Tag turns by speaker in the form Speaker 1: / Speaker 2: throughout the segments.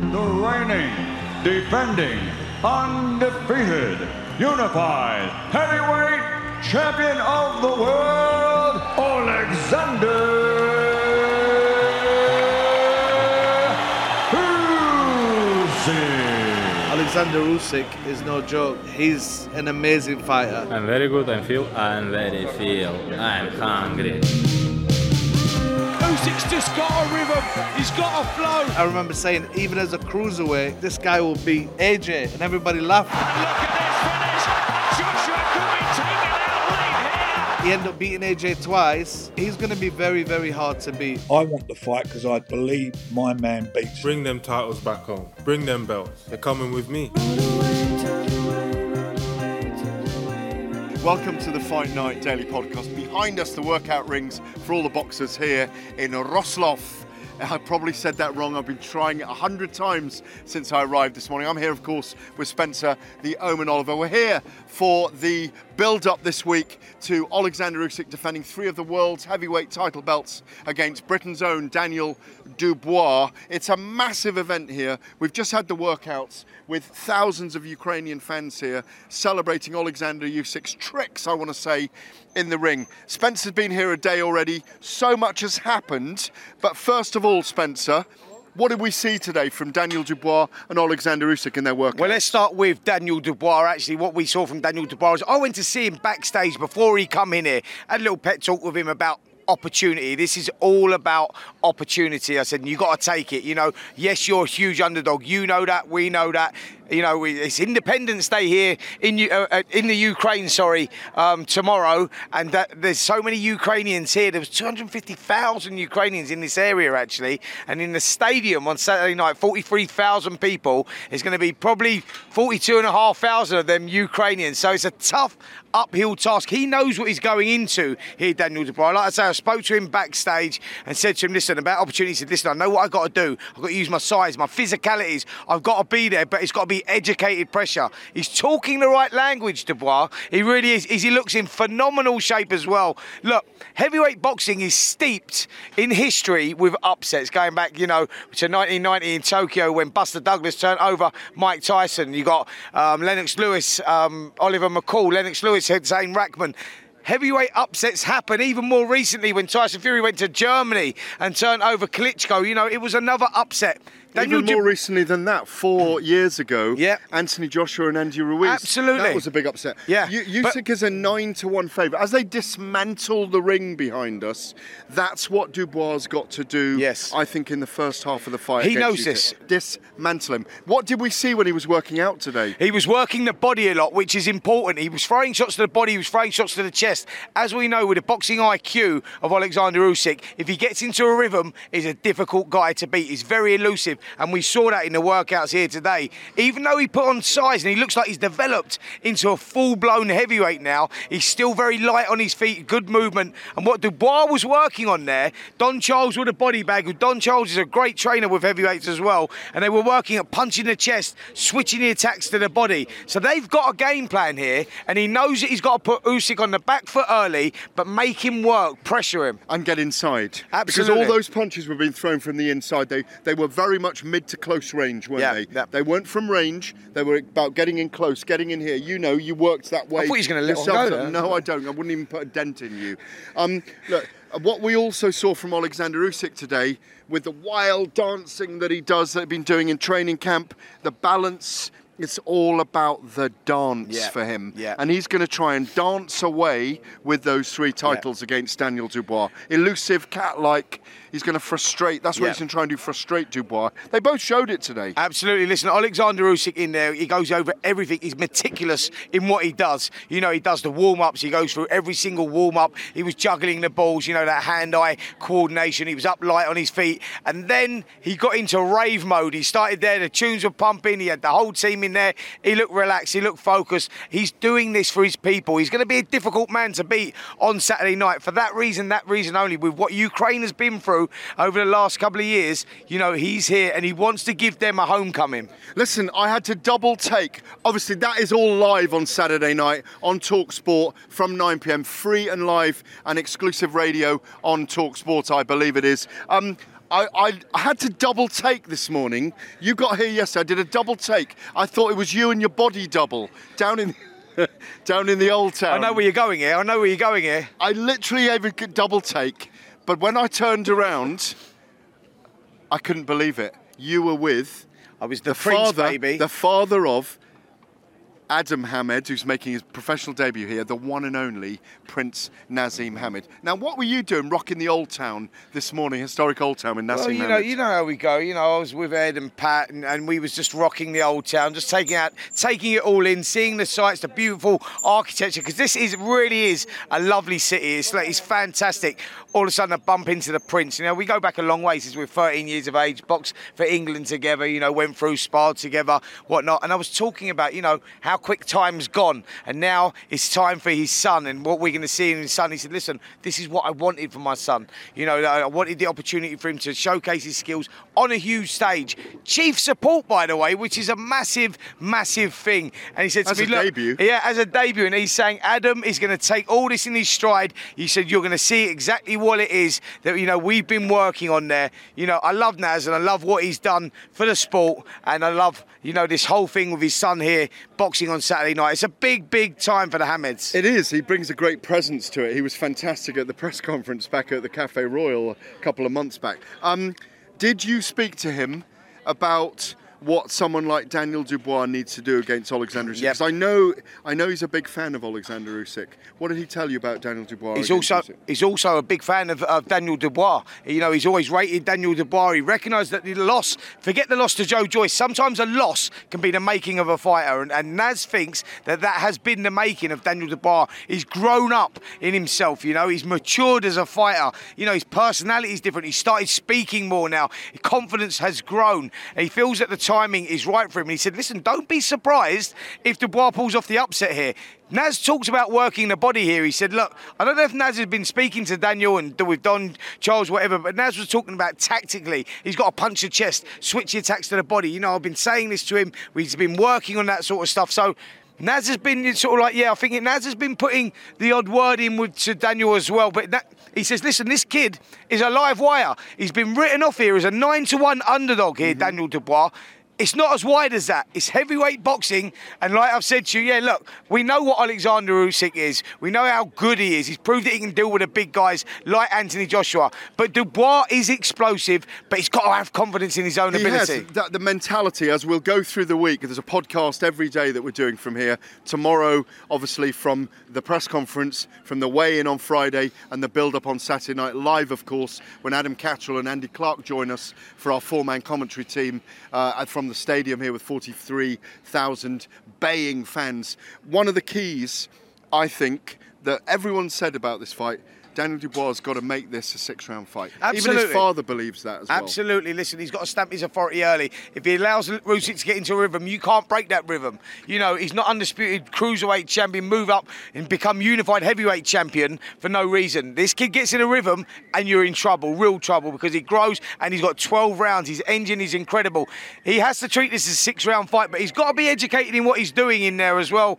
Speaker 1: The reigning, defending, undefeated, unified heavyweight champion of the world, Alexander Usyk.
Speaker 2: Alexander Usyk is no joke. He's an amazing fighter.
Speaker 3: I'm very good. I feel. I'm very feel. I'm hungry.
Speaker 4: Usyk's just got a rhythm. He's got a flow.
Speaker 2: I remember saying, even as a cruiserweight, this guy will beat AJ, and everybody laughed.
Speaker 4: Look at this finish. Joshua could be taking out lead here.
Speaker 2: He ended up beating AJ twice. He's going to be very, very hard to beat.
Speaker 5: I want the fight because I believe my man beats.
Speaker 6: Bring them titles back home. Bring them belts. They're coming with me.
Speaker 7: Welcome to the Fight Night Daily Podcast. Behind us, the workout rings for all the boxers here in Roslov. I probably said that wrong. I've been trying it a hundred times since I arrived this morning. I'm here, of course, with Spencer, the Omen Oliver. We're here for the build-up this week to Alexander Usyk defending three of the world's heavyweight title belts against Britain's own Daniel Dubois. It's a massive event here. We've just had the workouts with thousands of Ukrainian fans here celebrating Alexander Usyk's tricks, I want to say, in the ring. Spencer's been here a day already. So much has happened. But first of all, Spencer, what did we see today from Daniel Dubois and Alexander Usyk in their work?
Speaker 8: Well, let's start with Daniel Dubois. Actually, what we saw from Daniel Dubois is I went to see him backstage before he come in here. Had a little pet talk with him about opportunity. This is all about opportunity. I said, you got to take it. You know, yes, you're a huge underdog. You know that. We know that. You know, it's Independence Day here in uh, uh, in the Ukraine. Sorry, um, tomorrow, and that, there's so many Ukrainians here. There was 250,000 Ukrainians in this area actually, and in the stadium on Saturday night, 43,000 people. It's going to be probably 42,500 of them Ukrainians. So it's a tough uphill task. He knows what he's going into here, Daniel Dubois. Like I say, I spoke to him backstage and said to him, listen, about opportunities. He said, listen, I know what I've got to do. I've got to use my size, my physicalities. I've got to be there, but it's got to be educated pressure. He's talking the right language, Dubois. He really is. He looks in phenomenal shape as well. Look, heavyweight boxing is steeped in history with upsets going back, you know, to 1990 in Tokyo when Buster Douglas turned over Mike Tyson. You got um, Lennox Lewis, um, Oliver McCall, Lennox Lewis, Zane Rackman. Heavyweight upsets happen even more recently when Tyson Fury went to Germany and turned over Klitschko. You know, it was another upset. Daniel
Speaker 7: Even more recently than that, four mm. years ago,
Speaker 8: Yeah.
Speaker 7: Anthony Joshua and Andy Ruiz.
Speaker 8: Absolutely.
Speaker 7: That was a big upset.
Speaker 8: Yeah,
Speaker 7: Usyk is a 9 to 1 favourite. As they dismantle the ring behind us, that's what Dubois got to do,
Speaker 8: Yes.
Speaker 7: I think, in the first half of the fight.
Speaker 8: He knows this.
Speaker 7: Dismantle him. What did we see when he was working out today?
Speaker 8: He was working the body a lot, which is important. He was throwing shots to the body, he was throwing shots to the chest. As we know, with the boxing IQ of Alexander Usyk, if he gets into a rhythm, he's a difficult guy to beat. He's very elusive, and we saw that in the workouts here today. Even though he put on size and he looks like he's developed into a full-blown heavyweight now, he's still very light on his feet, good movement. And what Dubois was working on there, Don Charles with a body bag, who Don Charles is a great trainer with heavyweights as well, and they were working at punching the chest, switching the attacks to the body. So they've got a game plan here, and he knows that he's got to put Usyk on the back foot early, but make him work, pressure him.
Speaker 7: And get inside.
Speaker 8: Absolutely.
Speaker 7: Because all those punches were being thrown from the inside. They they were very much much mid to close range, weren't
Speaker 8: Yeah,
Speaker 7: they?
Speaker 8: yeah.
Speaker 7: They weren't from range. They were about getting in close, getting in here. You know, you worked that way.
Speaker 8: I thought he was gonna let one
Speaker 7: yourself.
Speaker 8: go there.
Speaker 7: No, I don't. I wouldn't even put a dent in you. Um, look, uh, what we also saw from Alexander Usyk today, with the wild dancing that he does, that he's been doing in training camp, the balance. It's all about the dance
Speaker 8: Yeah,
Speaker 7: for him.
Speaker 8: yeah.
Speaker 7: And he's going to try and dance away with those three titles against Daniel Dubois. Elusive, cat like. He's going to frustrate. That's what
Speaker 8: Yeah.
Speaker 7: he's going to try and do frustrate Dubois. They both showed it today.
Speaker 8: Absolutely. Listen, Alexander Usyk in there, he goes over everything. He's meticulous in what he does. You know, he does the warm ups, he goes through every single warm up. He was juggling the balls, you know, that hand eye coordination. He was up light on his feet. And then he got into rave mode. He started there, the tunes were pumping, he had the whole team in there. He looked relaxed, he looked focused. He's doing this for his people. He's going to be a difficult man to beat on Saturday night. For that reason, that reason only, with what Ukraine has been through over the last couple of years, you know, he's here and he wants to give them a homecoming.
Speaker 7: Listen, I had to double take. Obviously, that is all live on Saturday night on Talk Sport from 9 pm, free and live and exclusive radio on Talk Sport, I believe it is. Um, I, I, I had to double take this morning. You got here yesterday. I did a double take. I thought it was you and your body double down in down in the old town.
Speaker 8: I know where you're going here. I know where you're going here.
Speaker 7: I literally gave a double take, but when I turned around, I couldn't believe it. You were with
Speaker 8: I was the, prince,
Speaker 7: father,
Speaker 8: baby.
Speaker 7: the father of Adam Hamed, who's making his professional debut here, the one and only Prince Naseem Hamed. Now, what were you doing rocking the Old Town this morning, historic Old Town in Naseem
Speaker 8: Well, you know, you know how we go. You know, I was with Ed and Pat, and, and we was just rocking the old town, just taking out, taking it all in, seeing the sights, the beautiful architecture. Because this is really is a lovely city. It's like it's fantastic. All of a sudden, I bump into the Prince. You know, we go back a long way since we we're 13 years of age. Boxed for England together. You know, went through sparred together, whatnot. And I was talking about, you know, how quick time's gone, and now it's time for his son and what we're going to see in his son. He said, "Listen, this is what I wanted for my son. You know, I wanted the opportunity for him to showcase his skills on a huge stage. Chief support, by the way, which is a massive, massive thing. And he said to
Speaker 7: As
Speaker 8: me,
Speaker 7: a
Speaker 8: "Look,
Speaker 7: debut.
Speaker 8: yeah, as a debut." And he's saying, "Adam is going to take all this in his stride." He said, "You're going to see exactly what it is that you know we've been working on there. You know, I love Naz and I love what he's done for the sport, and I love you know this whole thing with his son here boxing on Saturday night. It's a big, big time for the Hameds."
Speaker 7: It is. He brings a great presence to it. He was fantastic at the press conference back at the Cafe Royal a couple of months back. Um, did you speak to him about what someone like Daniel Dubois needs to do against Alexander Usyk?
Speaker 8: Yep.
Speaker 7: I know, I know he's a big fan of Alexander Usyk. What did he tell you about Daniel Dubois?
Speaker 8: He's also
Speaker 7: Usyk?
Speaker 8: he's also a big fan of, of Daniel Dubois. You know, he's always rated Daniel Dubois. He recognised that the loss, forget the loss to Joe Joyce. Sometimes a loss can be the making of a fighter, and, and Naz thinks that that has been the making of Daniel Dubois. He's grown up in himself. You know, he's matured as a fighter. You know, his personality is different. He started speaking more now. His confidence has grown, he feels that the timing is right for him. And he said, "Listen, don't be surprised if Dubois pulls off the upset here." Naz talks about working the body here. He said, Look, I don't know if Naz has been speaking to Daniel and with Don Charles, whatever, but Naz was talking about tactically. He's got to punch the chest, switch the attacks to the body. You know, I've been saying this to him. He's been working on that sort of stuff. So Naz has been sort of like, yeah, I think Naz has been putting the odd word in with to Daniel as well. But that, he says, listen, this kid is a live wire. He's been written off here as a nine to one underdog here, mm-hmm. Daniel Dubois. It's not as wide as that. It's heavyweight boxing, and like I've said to you, yeah, look, we know what Alexander Usyk is. We know how good he is. He's proved that he can deal with the big guys like Anthony Joshua. But Dubois is explosive, but he's got to have confidence in his own
Speaker 7: He
Speaker 8: ability.
Speaker 7: has that, the mentality as we'll go through the week. There's a podcast every day that we're doing from here. Tomorrow, obviously, from the press conference, from the weigh-in on Friday, and the build-up on Saturday night live, of course, when Adam Catterall and Andy Clarke join us for our four-man commentary team uh, from the stadium here with 43,000 baying fans. One of the keys, I think, that everyone said about this fight. Daniel Dubois has got to make this a six-round fight. Even his father believes that as well.
Speaker 8: Absolutely. Listen, he's got to stamp his authority early. If he allows Usyk to get into a rhythm, you can't break that rhythm. You know, he's not undisputed cruiserweight champion, move up and become unified heavyweight champion for no reason. This kid gets in a rhythm and you're in trouble, real trouble, because he grows and he's got 12 rounds. His engine is incredible. He has to treat this as a six-round fight, but he's got to be educated in what he's doing in there as well.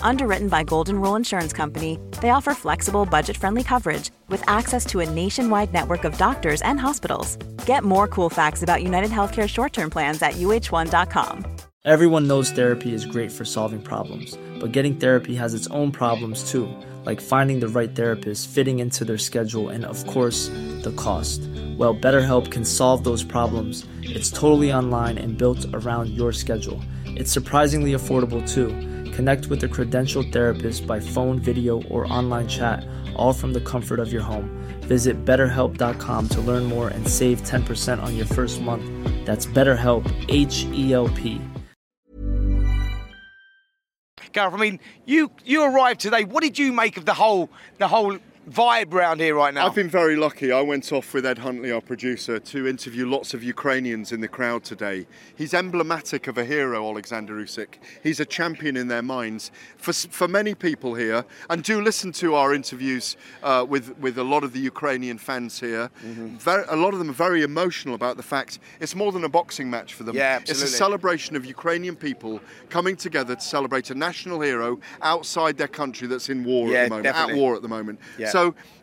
Speaker 9: Underwritten by Golden Rule Insurance Company, they offer flexible, budget-friendly coverage with access to a nationwide network of doctors and hospitals. Get more cool facts about United Healthcare short-term plans at uh1.com.
Speaker 10: Everyone knows therapy is great for solving problems, but getting therapy has its own problems too, like finding the right therapist, fitting into their schedule, and of course, the cost. Well, BetterHelp can solve those problems. It's totally online and built around your schedule. It's surprisingly affordable too. Connect with a credentialed therapist by phone, video, or online chat, all from the comfort of your home. Visit betterhelp.com to learn more and save 10% on your first month. That's BetterHelp, H E L P.
Speaker 8: Gareth, I mean, you you arrived today. What did you make of the whole the whole vibe round here right now?
Speaker 7: I've been very lucky. I went off with Ed Huntley, our producer, to interview lots of Ukrainians in the crowd today. He's emblematic of a hero, Alexander Usyk. He's a champion in their minds. For, for many people here, and do listen to our interviews uh, with, with a lot of the Ukrainian fans here,
Speaker 8: Mm-hmm.
Speaker 7: very, a lot of them are very emotional about the fact it's more than a boxing match for them.
Speaker 8: Yeah, absolutely.
Speaker 7: It's a celebration of Ukrainian people coming together to celebrate a national hero outside their country that's in war
Speaker 8: Yeah,
Speaker 7: at the moment,
Speaker 8: definitely.
Speaker 7: at war at the moment.
Speaker 8: Yeah.
Speaker 7: So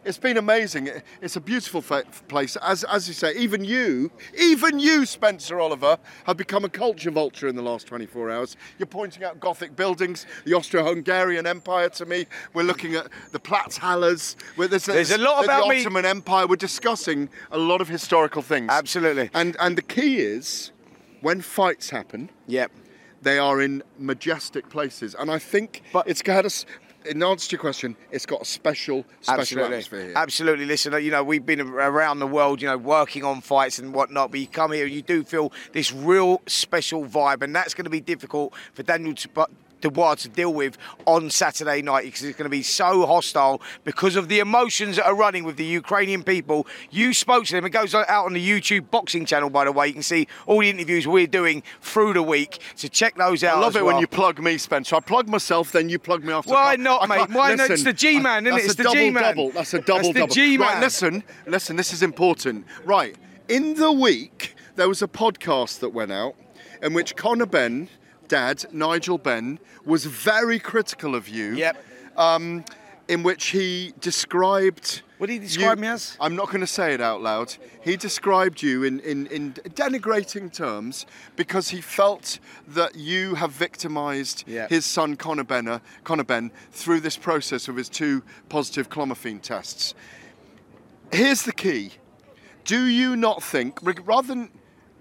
Speaker 7: it's been amazing. It's a beautiful fa- place. As, as you say, even you, even you, Spencer Oliver, have become a culture vulture in the last 24 hours. You're pointing out Gothic buildings, the Austro-Hungarian Empire to me. We're looking at the Platzhalles. Where there's,
Speaker 8: There's a lot
Speaker 7: the
Speaker 8: about me-
Speaker 7: Ottoman Empire. We're discussing a lot of historical things.
Speaker 8: Absolutely.
Speaker 7: And and the key is when fights happen.
Speaker 8: Yep.
Speaker 7: They are in majestic places, and I think it's got us. In answer to your question, it's got a special, special
Speaker 8: Absolutely.
Speaker 7: atmosphere here.
Speaker 8: Absolutely. Listen, uh, you know, we've been around the world, you know, working on fights and whatnot, but you come here you do feel this real special vibe, and that's going to be difficult for Daniel to. Dubois to deal with on Saturday night because it's going to be so hostile because of the emotions that are running with the Ukrainian people. You spoke to them. It goes out on the YouTube boxing channel, by the way. You can see all the interviews we're doing through the week. So check those out.
Speaker 7: I love it when you plug me, Spencer. I plug myself, then you plug me after.
Speaker 8: Why
Speaker 7: can't- I
Speaker 8: mate? Why not? It's the G-man, isn't it? It's the
Speaker 7: double
Speaker 8: G-man.
Speaker 7: double. That's a
Speaker 8: That's
Speaker 7: double
Speaker 8: the
Speaker 7: double.
Speaker 8: G-man.
Speaker 7: Right, listen, listen. This is important. Right, in the week there was a podcast that went out in which Conor Benn, Dad Nigel Benn, was very critical of you.
Speaker 8: Yep.
Speaker 7: Um, in which he described.
Speaker 8: What did he describe
Speaker 7: you-
Speaker 8: me as?
Speaker 7: I'm not going to say it out loud. He described you in, in, in denigrating terms because he felt that you have victimised
Speaker 8: Yeah.
Speaker 7: his son Conor Benn, Conor Benn through this process of his two positive clomiphene tests. Here's the key. Do you not think, rather than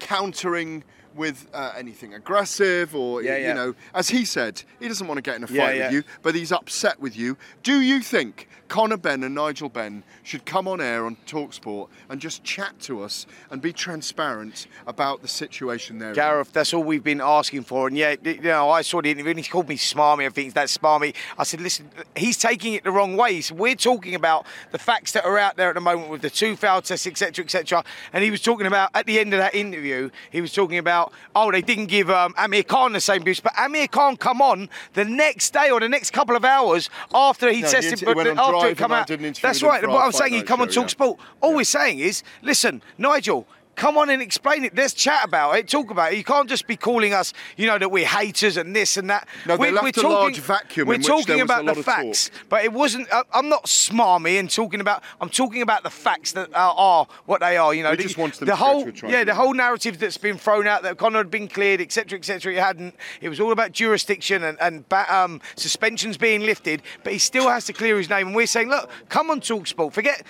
Speaker 7: countering with uh, anything aggressive or,
Speaker 8: Yeah,
Speaker 7: you
Speaker 8: yeah.
Speaker 7: know, as he said, he doesn't want to get in a fight
Speaker 8: Yeah,
Speaker 7: with you, but he's upset with you. Do you think Conor Benn and Nigel Benn should come on air on Talksport and just chat to us and be transparent about the situation there?
Speaker 8: Gareth, that's all we've been asking for. And yeah, you know, I saw the interview and he called me smarmy. I think that's smarmy. I said, listen, he's taking it the wrong way. So we're talking about the facts that are out there at the moment with the two foul tests, etc., etc. And he was talking about at the end of that interview, he was talking about, oh, they didn't give um, Amir Khan the same boost, but Amir Khan come on the next day or the next couple of hours after he
Speaker 7: No,
Speaker 8: tested,
Speaker 7: inter-
Speaker 8: but after Come out.
Speaker 7: did an interview
Speaker 8: That's right. What I'm saying, he come on Talk Sport. All we're saying is, listen, Nigel. Come on and explain it. Let's chat about it. Talk about it. You can't just be calling us, you know, that we're haters and this and that.
Speaker 7: No, they
Speaker 8: we're,
Speaker 7: left
Speaker 8: we're
Speaker 7: a
Speaker 8: talking,
Speaker 7: large vacuum
Speaker 8: We're
Speaker 7: in which
Speaker 8: talking
Speaker 7: there was a
Speaker 8: about the
Speaker 7: of talk.
Speaker 8: facts, but it wasn't. I- I'm not smarmy and talking about. I'm talking about the facts that are, are what they are. You know,
Speaker 7: We
Speaker 8: the,
Speaker 7: just wanted them
Speaker 8: the
Speaker 7: to
Speaker 8: whole, yeah, the whole narrative that's been thrown out that Conor had been cleared, etc., etc. It hadn't. It was all about jurisdiction and and um, suspensions being lifted, but he still has to clear his name. And we're saying, look, come on, Talksport. Forget.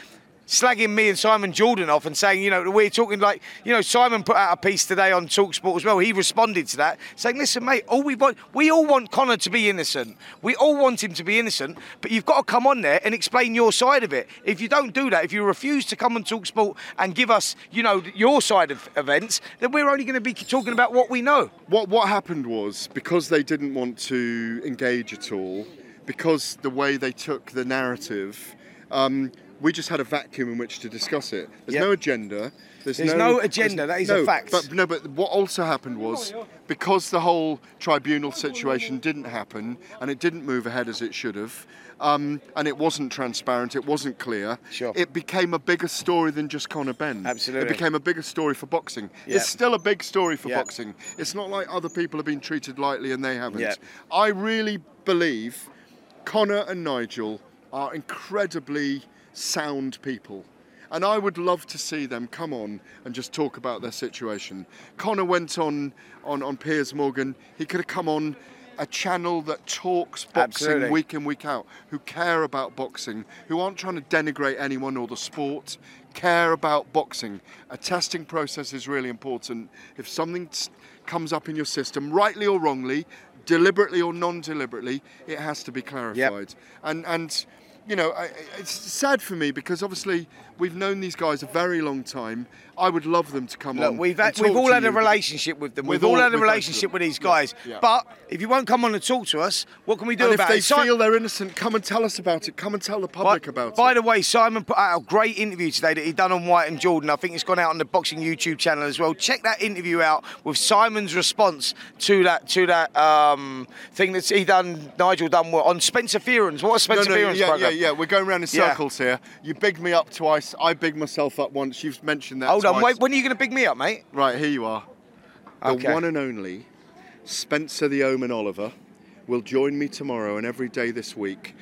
Speaker 8: Slagging me and Simon Jordan off and saying, you know, we're talking like, you know, Simon put out a piece today on Talksport as well. He responded to that, saying, listen, mate, all we want, we all want Conor to be innocent. We all want him to be innocent, but you've got to come on there and explain your side of it. If you don't do that, if you refuse to come on Talksport and give us, you know, your side of events, then we're only going to be talking about what we know.
Speaker 7: What what happened was because they didn't want to engage at all, because the way they took the narrative, um, we just had a vacuum in which to discuss it. There's
Speaker 8: Yep.
Speaker 7: no agenda. There's,
Speaker 8: There's no agenda, that is a fact.
Speaker 7: But no, but what also happened was because the whole tribunal situation didn't happen and it didn't move ahead as it should have. Um, and it wasn't transparent, it wasn't clear.
Speaker 8: Sure.
Speaker 7: It became a bigger story than just Conor Benn.
Speaker 8: Absolutely.
Speaker 7: It became a bigger story for boxing.
Speaker 8: Yep.
Speaker 7: It's still a big story for
Speaker 8: Yep.
Speaker 7: boxing. It's not like other people have been treated lightly and they haven't. I really believe Conor and Nigel are incredibly sound people. And I would love to see them come on and just talk about their situation. Conor went on on, on Piers Morgan. He could have come on a channel that talks boxing
Speaker 8: Absolutely.
Speaker 7: week in, week out, who care about boxing, who aren't trying to denigrate anyone or the sport, care about boxing. A testing process is really important. If something comes up in your system, rightly or wrongly, deliberately or non-deliberately, it has to be clarified. And and you know, it's sad for me because obviously we've known these guys a very long time. I would love them to come
Speaker 8: Look,
Speaker 7: on.
Speaker 8: we've had, we've all had a relationship with them.
Speaker 7: With
Speaker 8: We've all,
Speaker 7: all-
Speaker 8: had a
Speaker 7: with both of
Speaker 8: relationship with these guys.
Speaker 7: yeah.
Speaker 8: But if you won't come on and talk to us, what can we do
Speaker 7: And
Speaker 8: about it?
Speaker 7: if they
Speaker 8: it?
Speaker 7: Feel they're innocent, come and tell us about it. Come and tell the public about
Speaker 8: By
Speaker 7: it.
Speaker 8: By the way, Simon put out a great interview today that he done on White and Jordan. I think it's gone out on the boxing YouTube channel as well. Check that interview out with Simon's response to that to that um, thing that he done. Nigel done on Spencer Fearon's. What was Spencer
Speaker 7: no, no,
Speaker 8: Fearon's
Speaker 7: yeah,
Speaker 8: program?
Speaker 7: yeah, yeah. We're going around in
Speaker 8: Yeah.
Speaker 7: circles here. You bigged me up twice. I bigged myself up once. You've mentioned that.
Speaker 8: Hold on, wait. When are you going to big me up, mate?
Speaker 7: Right, here you are. The one and only Spencer the Omen Oliver will join me tomorrow and every day this week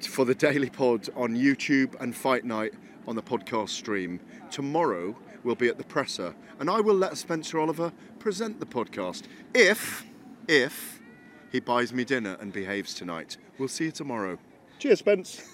Speaker 7: for the Daily Pod on YouTube and Fight Night on the podcast stream. Tomorrow we'll be at the presser and I will let Spencer Oliver present the podcast if, if he buys me dinner and behaves tonight. We'll see you tomorrow. Cheers, Spence.